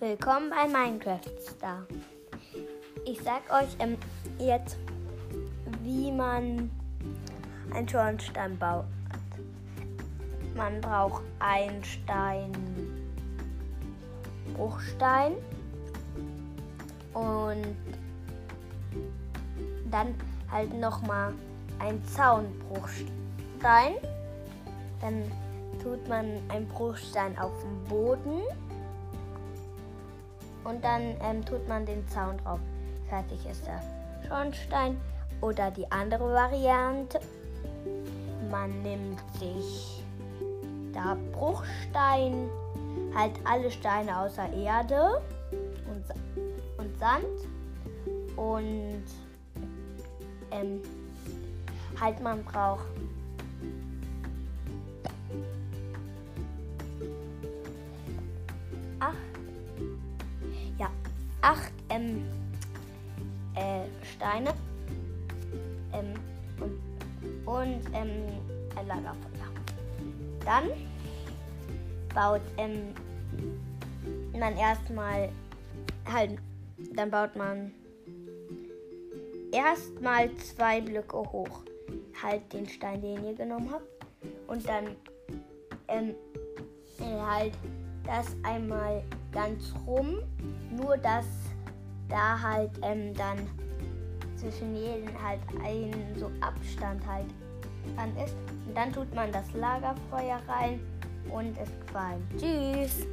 Willkommen bei Minecraft Star. Ich sag euch ähm, jetzt, wie man einen Schornstein baut. Man braucht einen Stein, Bruchstein und dann halt nochmal ein Zaunbruchstein. Dann tut man einen Bruchstein auf den Boden und dann ähm, tut man den Zaun drauf. Fertig ist der Schornstein. Oder die andere Variante, man nimmt sich da Bruchstein, halt alle Steine außer Erde und, und Sand und ähm, halt man braucht acht ähm, äh, Steine ähm, und, und ähm, ein Lagerfeuer. Dann baut ähm, man erstmal halt, dann baut man erstmal zwei Blöcke hoch. Halt den Stein, den ihr genommen habt. Und dann ähm, halt das einmal ganz rum. Nur dass da halt ähm, dann zwischen jedem halt ein so Abstand halt dann ist. Und dann tut man das Lagerfeuer rein und es qualmt. Tschüss!